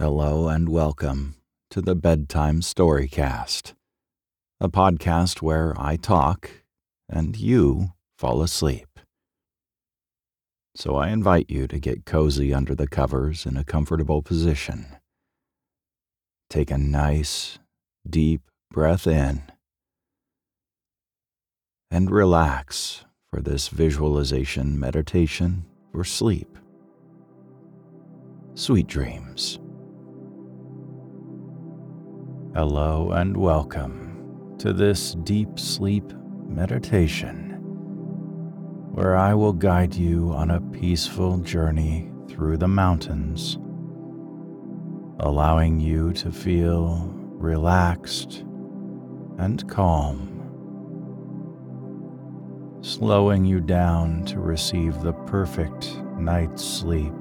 Hello and welcome to the Bedtime Storycast, a podcast where I talk and you fall asleep. So I invite you to get cozy under the covers in a comfortable position. Take a nice, deep breath in and relax for this visualization meditation for sleep. Sweet dreams. Hello and welcome to this deep sleep meditation, where I will guide you on a peaceful journey through the mountains, allowing you to feel relaxed and calm, slowing you down to receive the perfect night's sleep.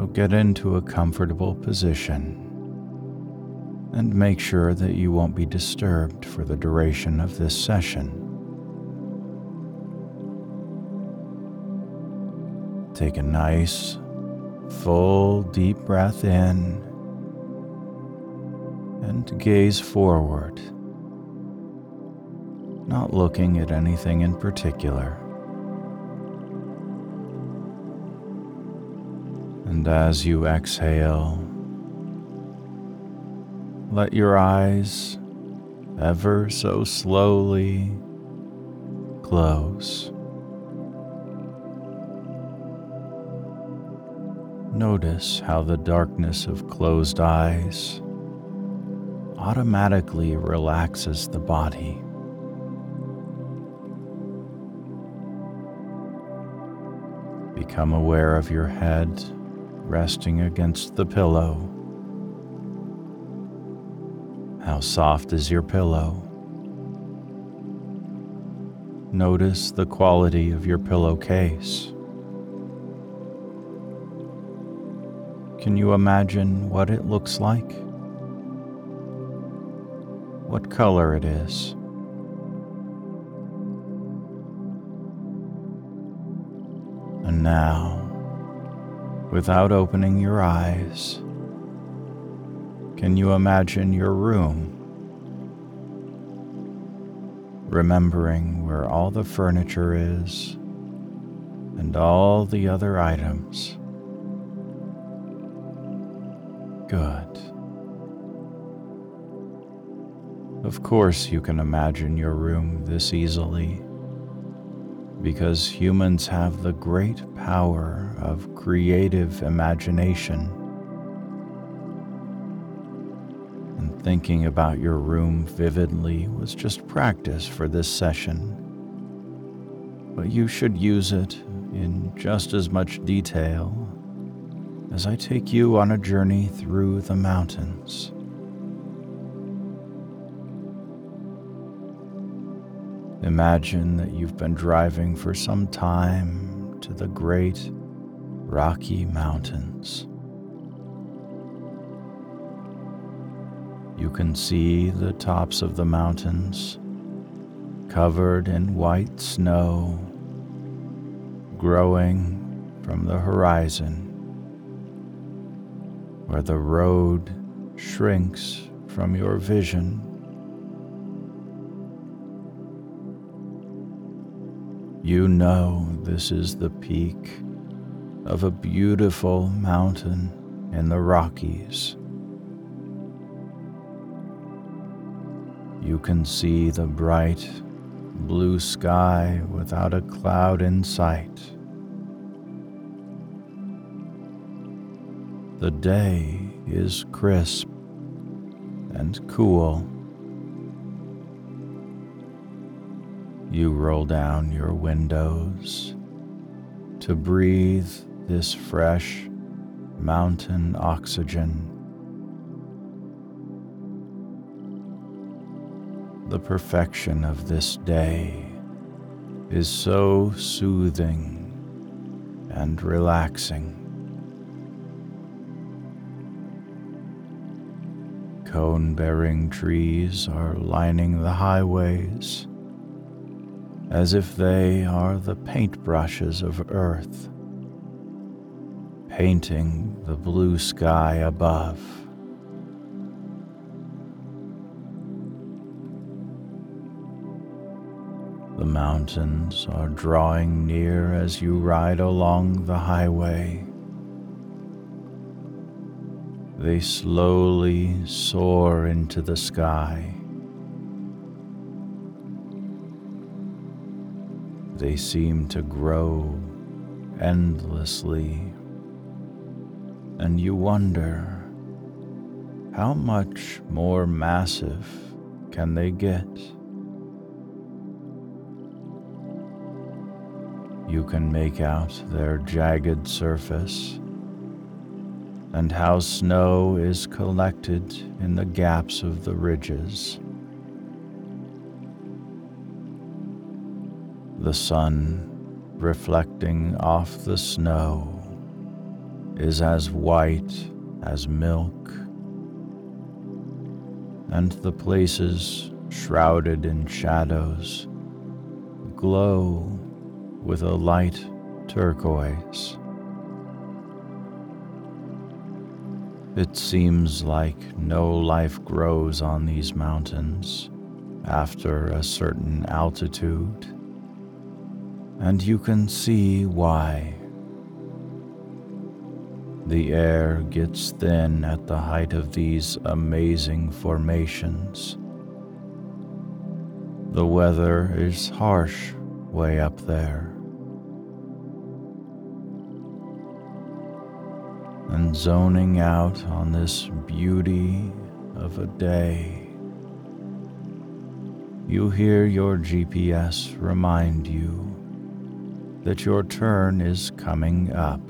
So get into a comfortable position and make sure that you won't be disturbed for the duration of this session. Take a nice, full, deep breath in and gaze forward, not looking at anything in particular. And as you exhale, let your eyes ever so slowly close. Notice how the darkness of closed eyes automatically relaxes the body. Become aware of your head resting against the pillow. How soft is your pillow? Notice the quality of your pillowcase. Can you imagine what it looks like? What color it is? And now, without opening your eyes. Can you imagine your room? Remembering where all the furniture is and all the other items. Good. Of course, you can imagine your room this easily because humans have the great power of creative imagination. And thinking about your room vividly was just practice for this session. But you should use it in just as much detail as I take you on a journey through the mountains. Imagine that you've been driving for some time to the great Rocky Mountains. You can see the tops of the mountains covered in white snow growing from the horizon where the road shrinks from your vision You know this is the peak of a beautiful mountain in the Rockies. You can see the bright blue sky without a cloud in sight. The day is crisp and cool. You roll down your windows to breathe this fresh mountain oxygen. The perfection of this day is so soothing and relaxing. Cone bearing trees are lining the highways as if they are the paintbrushes of Earth, painting the blue sky above. The mountains are drawing near as you ride along the highway. They slowly soar into the sky. They seem to grow endlessly, and you wonder how much more massive can they get? You can make out their jagged surface and how snow is collected in the gaps of the ridges. The sun reflecting off the snow is as white as milk, and the places shrouded in shadows glow with a light turquoise. It seems like no life grows on these mountains after a certain altitude, and you can see why. The air gets thin at the height of these amazing formations. The weather is harsh way up there. And zoning out on this beauty of a day, you hear your GPS remind you that your turn is coming up.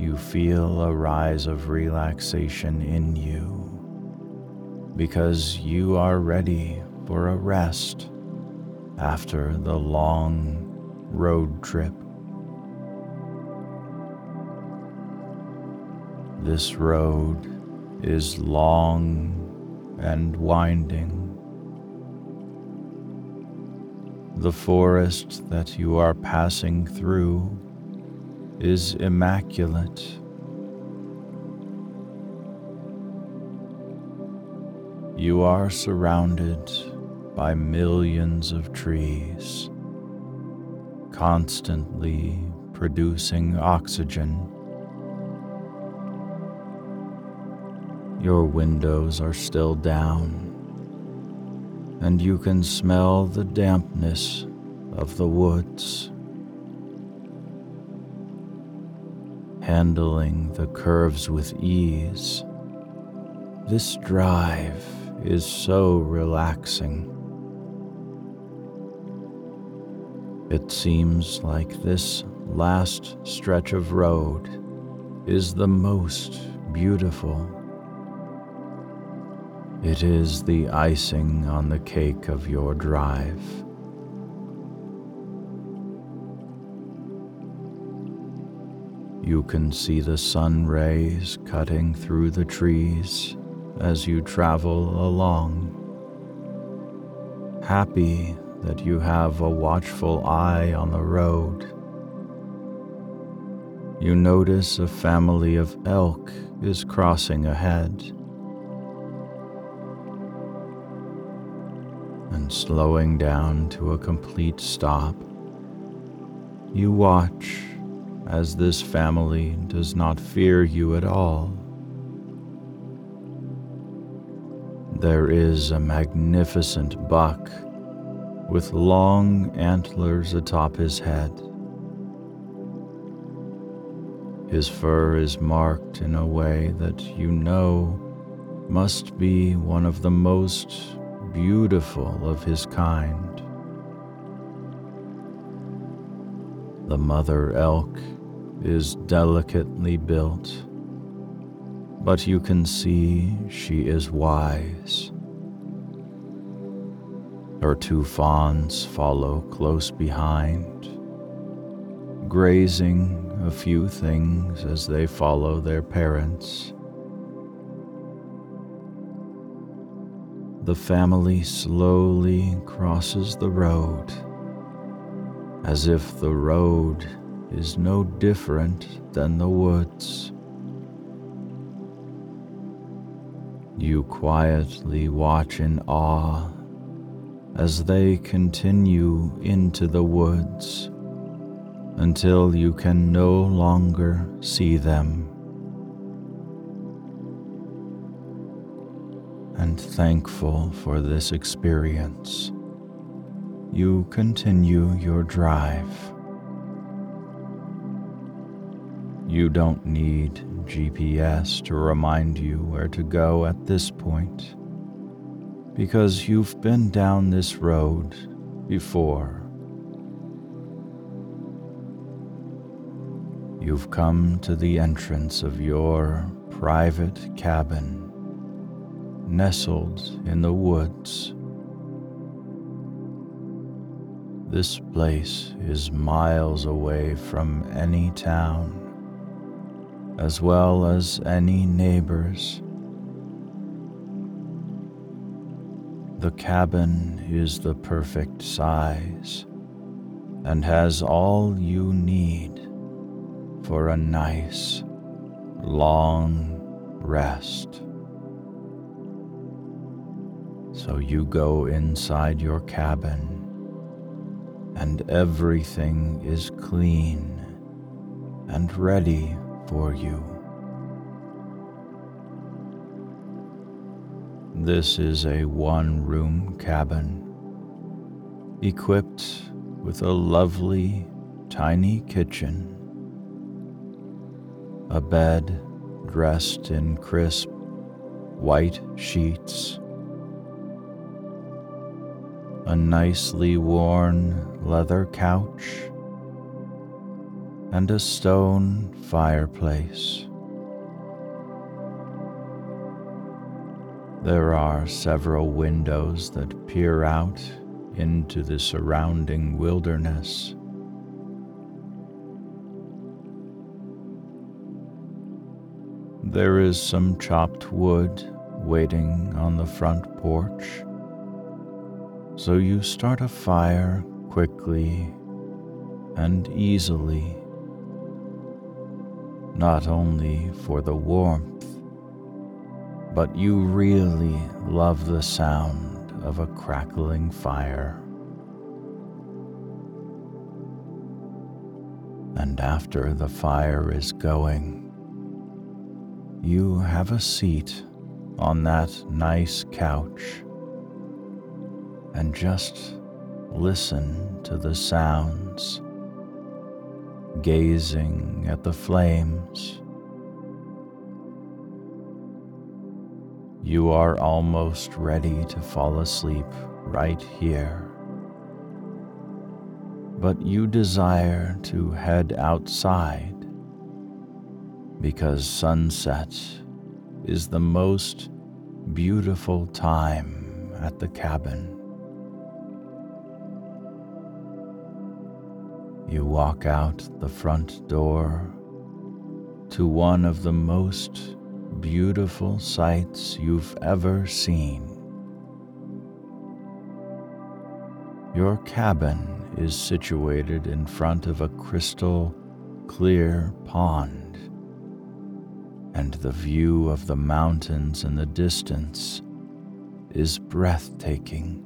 You feel a rise of relaxation in you because you are ready for a rest after the long road trip. This road is long and winding. The forest that you are passing through is immaculate You are surrounded by millions of trees, constantly producing oxygen. Your windows are still down, and you can smell the dampness of the woods. Handling the curves with ease, this drive is so relaxing. It seems like this last stretch of road is the most beautiful. It is the icing on the cake of your drive. You can see the sun rays cutting through the trees as you travel along. Happy that you have a watchful eye on the road. You notice a family of elk is crossing ahead. Slowing down to a complete stop, you watch as this family does not fear you at all. there is a magnificent buck with long antlers atop his head. His fur is marked in a way that you know must be one of the most beautiful of his kind. The mother elk is delicately built but you can see she is wise. Her two fawns follow close behind, grazing a few things as they follow their parents. The family slowly crosses the road, as if the road is no different than the woods. You quietly watch in awe as they continue into the woods until you can no longer see them. Thankful for this experience, you continue your drive. You don't need GPS to remind you where to go at this point, because you've been down this road before. You've come to the entrance of your private cabin, nestled in the woods. This place is miles away from any town as well as any neighbors. The cabin is the perfect size and has all you need for a nice, long rest. So you go inside your cabin, and everything is clean and ready for you. This is a one room cabin equipped with a lovely tiny kitchen, a bed dressed in crisp white sheets, a nicely worn leather couch and a stone fireplace. There are several windows that peer out into the surrounding wilderness. There is some chopped wood waiting on the front porch, so you start a fire quickly and easily not only for the warmth, but you really love the sound of a crackling fire. And after the fire is going, you have a seat on that nice couch and just listen to the sounds gazing at the flames. You are almost ready to fall asleep right here. But you desire to head outside because sunset is the most beautiful time at the cabin. You walk out the front door to one of the most beautiful sights you've ever seen. Your cabin is situated in front of a crystal clear pond, and the view of the mountains in the distance is breathtaking.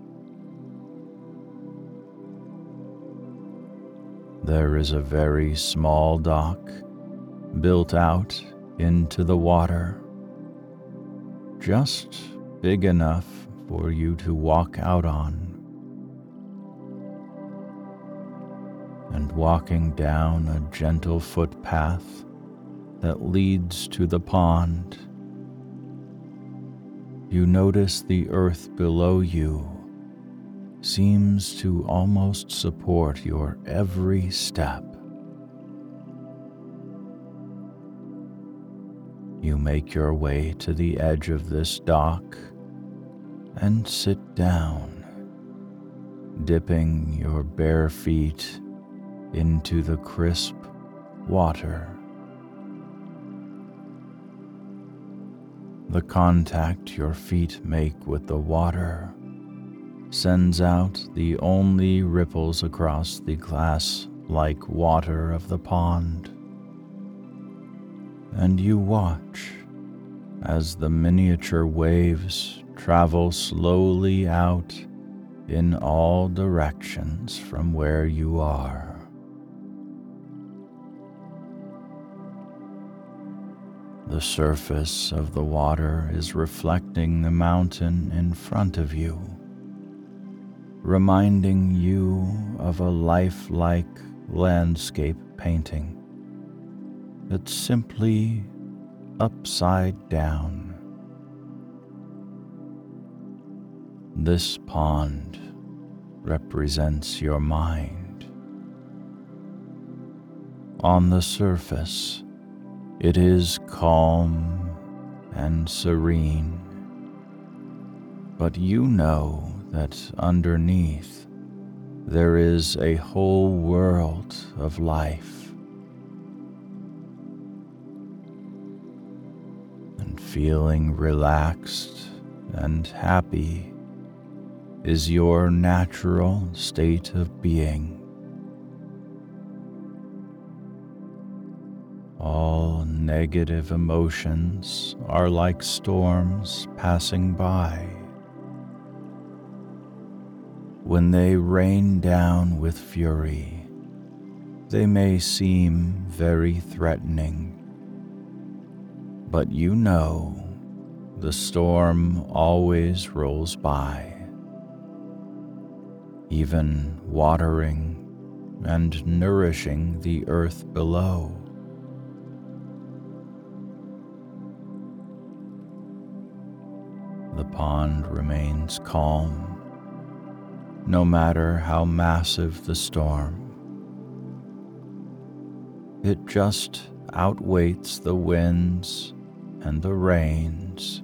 There is a very small dock built out into the water, just big enough for you to walk out on. And walking down a gentle footpath that leads to the pond, you notice the earth below you seems to almost support your every step. You make your way to the edge of this dock and sit down, dipping your bare feet into the crisp water. The contact your feet make with the water sends out the only ripples across the glass like water of the pond. And you watch as the miniature waves travel slowly out in all directions from where you are. The surface of the water is reflecting the mountain in front of you, reminding you of a lifelike landscape painting that's simply upside down. This pond represents your mind. On the surface, it is calm and serene, but you know that underneath there is a whole world of life. And feeling relaxed and happy is your natural state of being. All negative emotions are like storms passing by. When they rain down with fury, they may seem very threatening, but you know the storm always rolls by. Even watering and nourishing the earth below. The pond remains calm, no matter how massive the storm. It just outweighs the winds and the rains,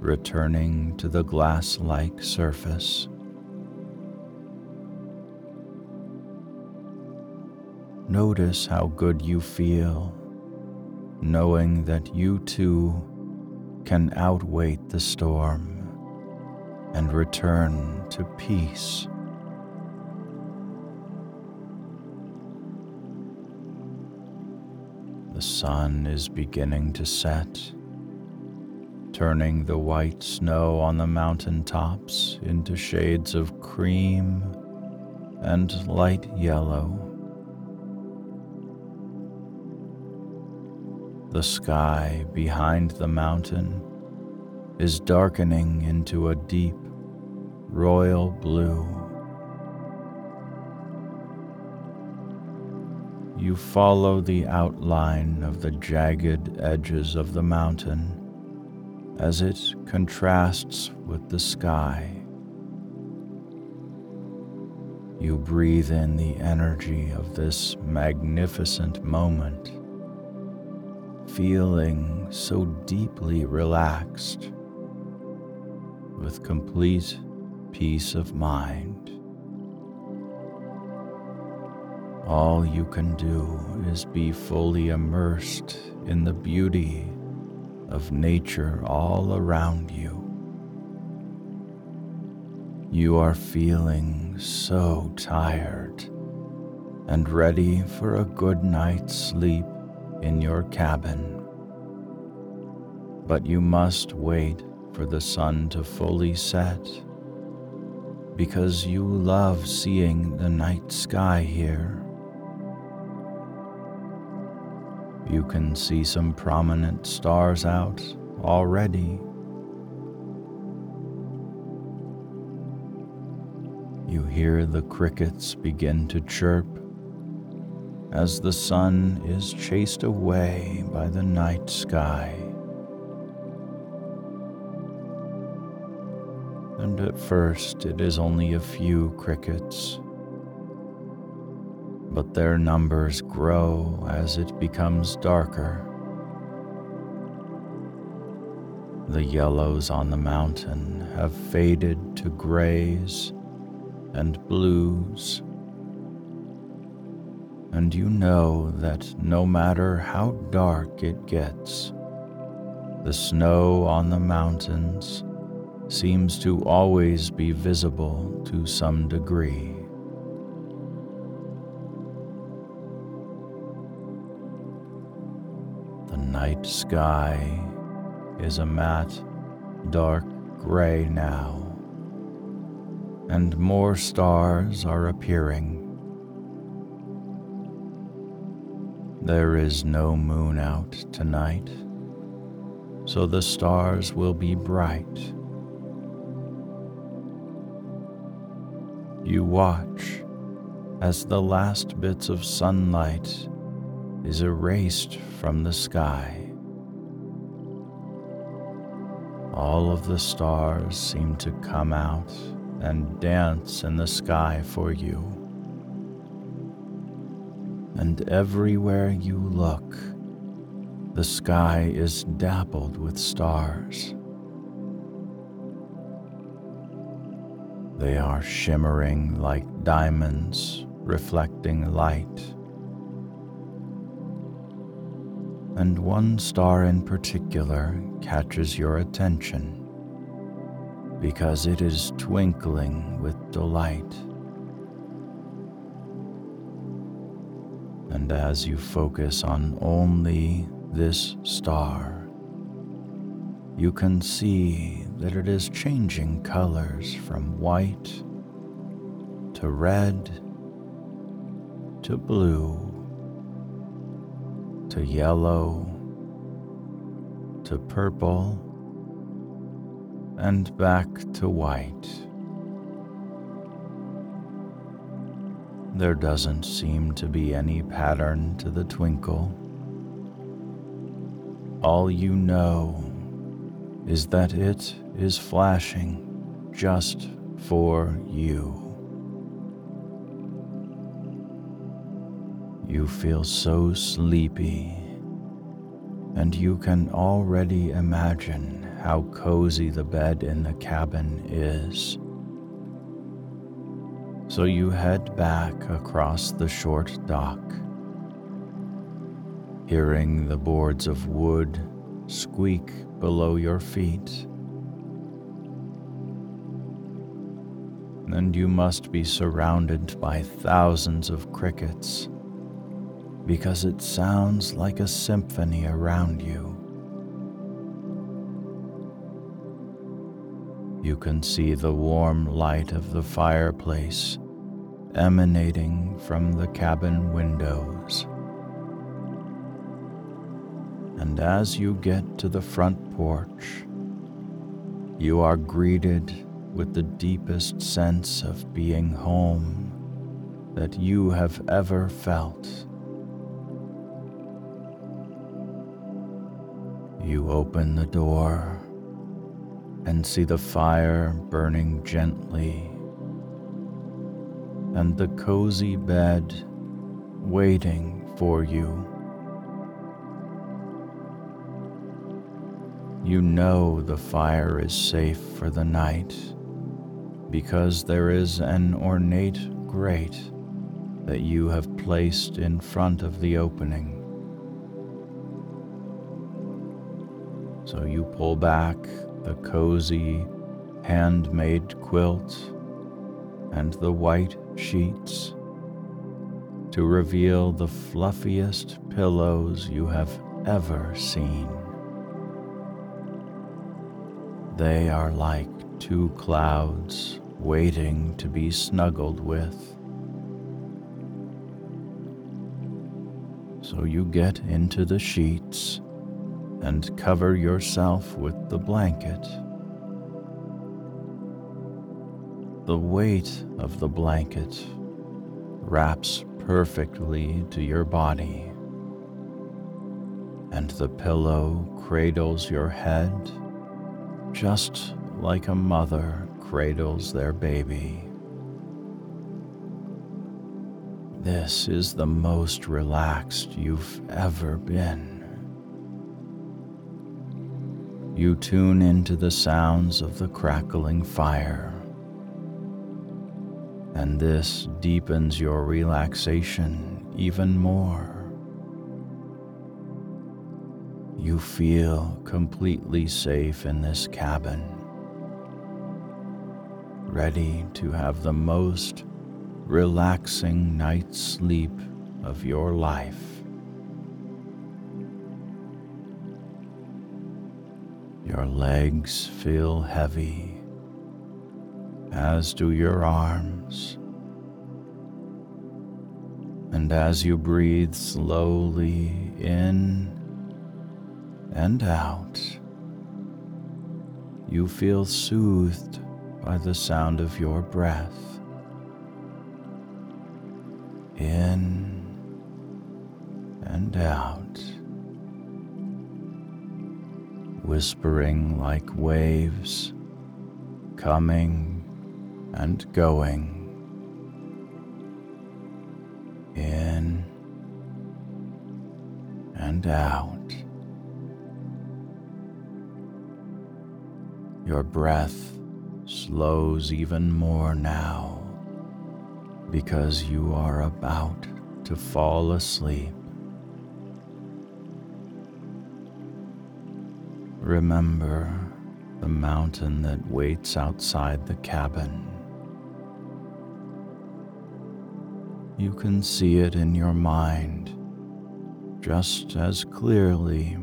returning to the glass like surface. Notice how good you feel, knowing that you too can outwait the storm and return to peace. The sun is beginning to set, turning the white snow on the mountain tops into shades of cream and light yellow. The sky behind the mountain is darkening into a deep royal blue. You follow the outline of the jagged edges of the mountain as it contrasts with the sky. You breathe in the energy of this magnificent moment feeling so deeply relaxed with complete peace of mind. All you can do is be fully immersed in the beauty of nature all around you. You are feeling so tired and ready for a good night's sleep in your cabin. But you must wait for the sun to fully set because you love seeing the night sky here. You can see some prominent stars out already. You hear the crickets begin to chirp as the sun is chased away by the night sky. And at first it is only a few crickets, but their numbers grow as it becomes darker. The yellows on the mountain have faded to grays and blues and you know that no matter how dark it gets, The snow on the mountains seems to always be visible to some degree. The night sky is a matte, dark gray now, and more stars are appearing. There is no moon out tonight, so the stars will be bright. You watch as the last bits of sunlight is erased from the sky. All of the stars seem to come out and dance in the sky for you and everywhere you look, the sky is dappled with stars. They are shimmering like diamonds reflecting light. And one star in particular catches your attention because it is twinkling with delight. And as you focus on only this star, you can see that it is changing colors from white to red to blue to yellow to purple and back to white. There doesn't seem to be any pattern to the twinkle. All you know is that it is flashing just for you. You feel so sleepy, and you can already imagine how cozy the bed in the cabin is. So you head back across the short dock, hearing the boards of wood squeak below your feet. And you must be surrounded by thousands of crickets because it sounds like a symphony around you. You can see the warm light of the fireplace emanating from the cabin windows. And as you get to the front porch, you are greeted with the deepest sense of being home that you have ever felt. You open the door and see the fire burning gently and the cozy bed waiting for you. You know the fire is safe for the night because there is an ornate grate that you have placed in front of the opening. So you pull back the cozy handmade quilt and the white sheets to reveal the fluffiest pillows you have ever seen. They are like two clouds waiting to be snuggled with. So you get into the sheets and cover yourself with the blanket. The weight of the blanket wraps perfectly to your body, and the pillow cradles your head just like a mother cradles their baby. This is the most relaxed you've ever been. You tune into the sounds of the crackling fire and this deepens your relaxation even more. You feel completely safe in this cabin, ready to have the most relaxing night's sleep of your life. Your legs feel heavy, as do your arms. And as you breathe slowly in and out, you feel soothed by the sound of your breath. In and out, whispering like waves, coming and going. In and out. Your breath slows even more now because you are about to fall asleep. Remember the mountain that waits outside the cabin. You can see it in your mind just as clearly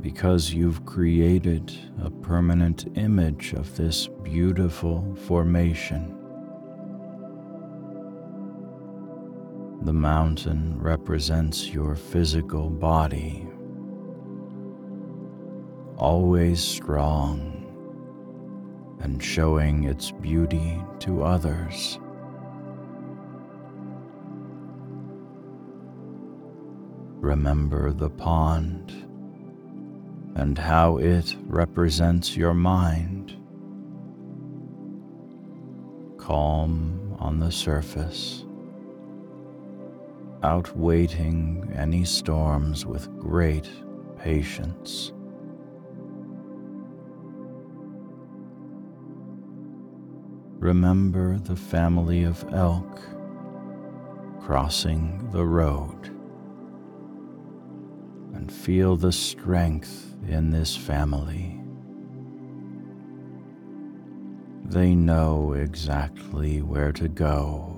because you've created a permanent image of this beautiful formation. The mountain represents your physical body, always strong and showing its beauty to others. Remember the pond and how it represents your mind. Calm on the surface, outwaiting any storms with great patience. Remember the family of elk crossing the road and feel the strength in this family. They know exactly where to go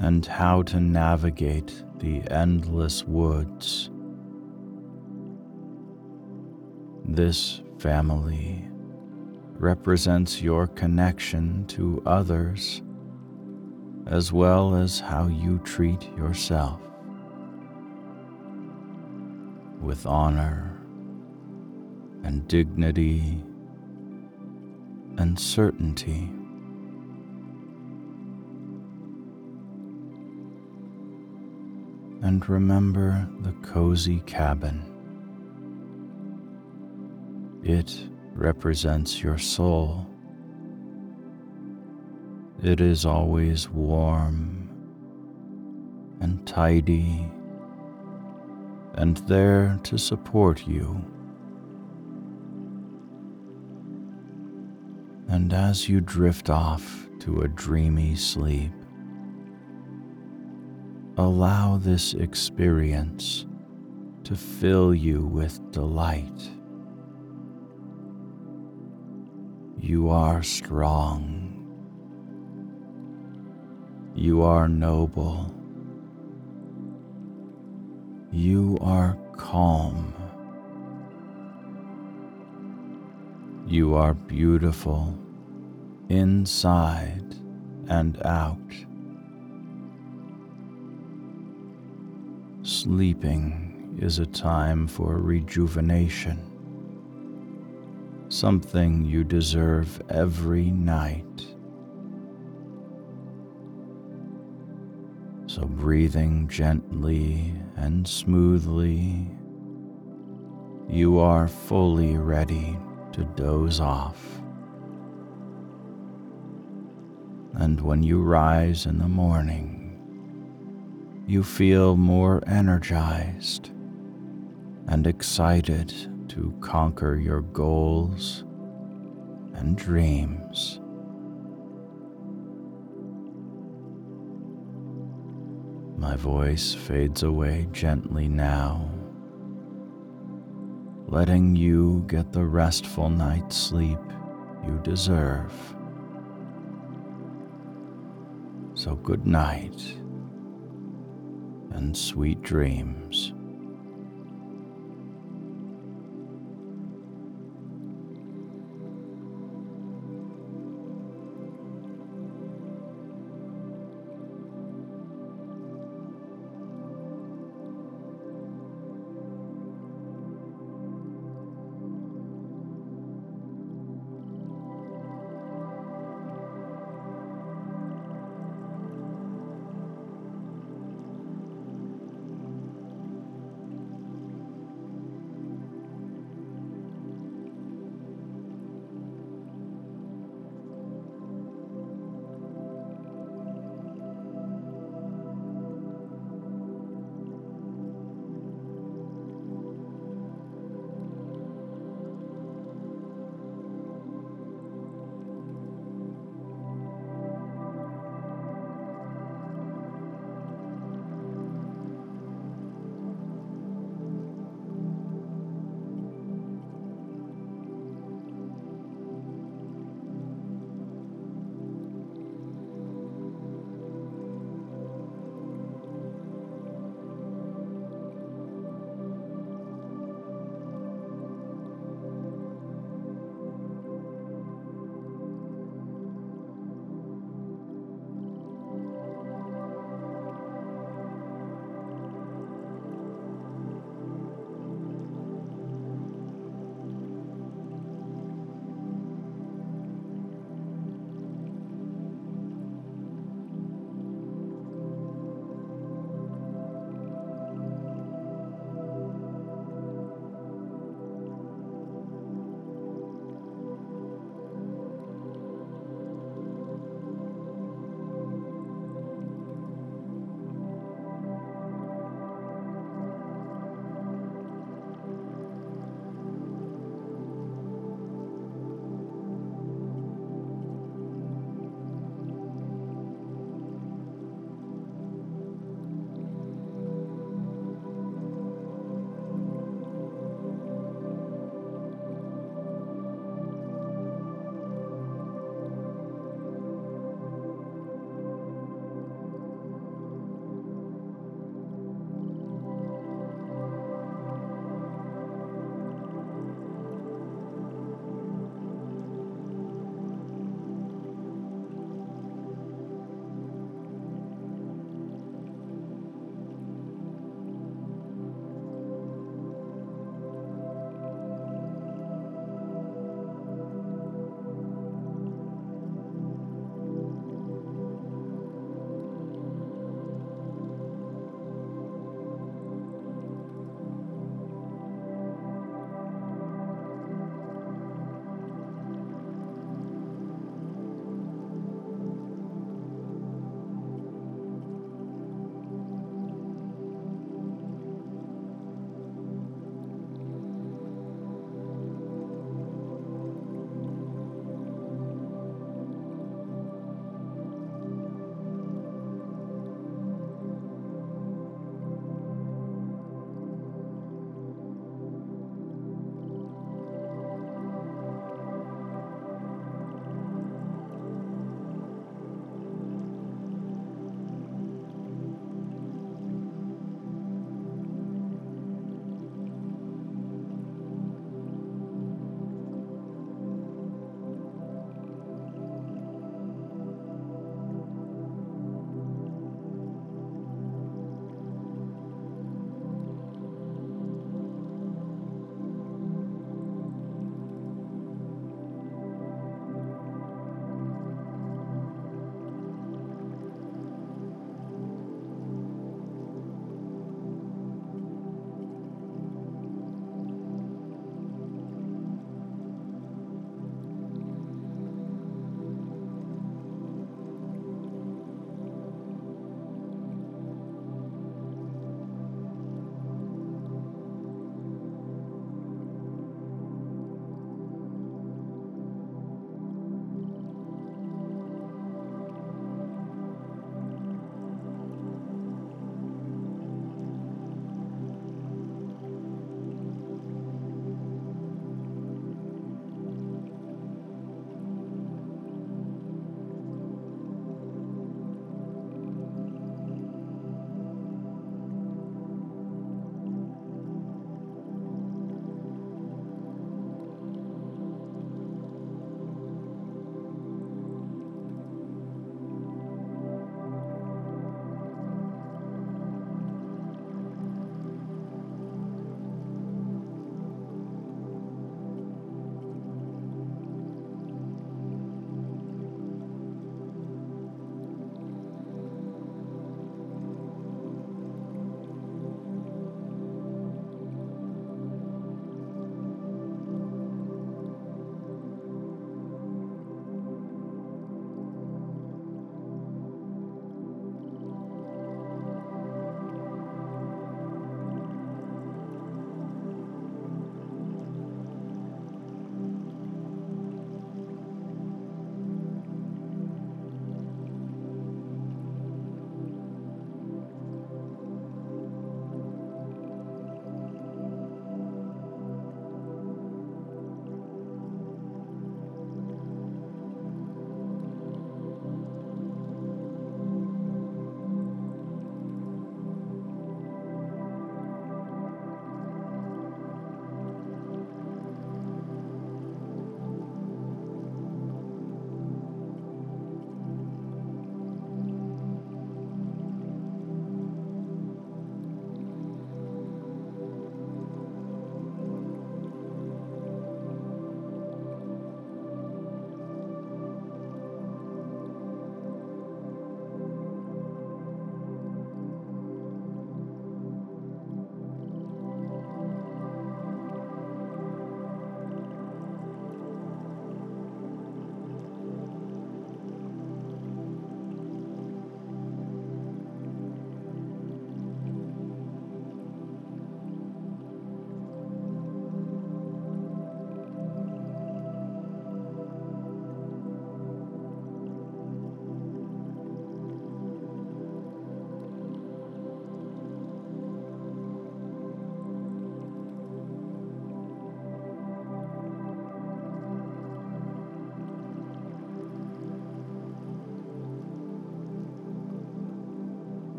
and how to navigate the endless woods. This family represents your connection to others as well as how you treat yourself with honor and dignity and certainty. And remember the cozy cabin. It represents your soul. It is always warm and tidy and there to support you. And as you drift off to a dreamy sleep, allow this experience to fill you with delight. You are strong. You are noble. You are calm. You are beautiful inside and out. Sleeping is a time for rejuvenation, something you deserve every night. So, breathing gently and smoothly, you are fully ready to doze off. And when you rise in the morning, you feel more energized and excited to conquer your goals and dreams. My voice fades away gently now letting you get the restful night's sleep you deserve. So good night and sweet dreams.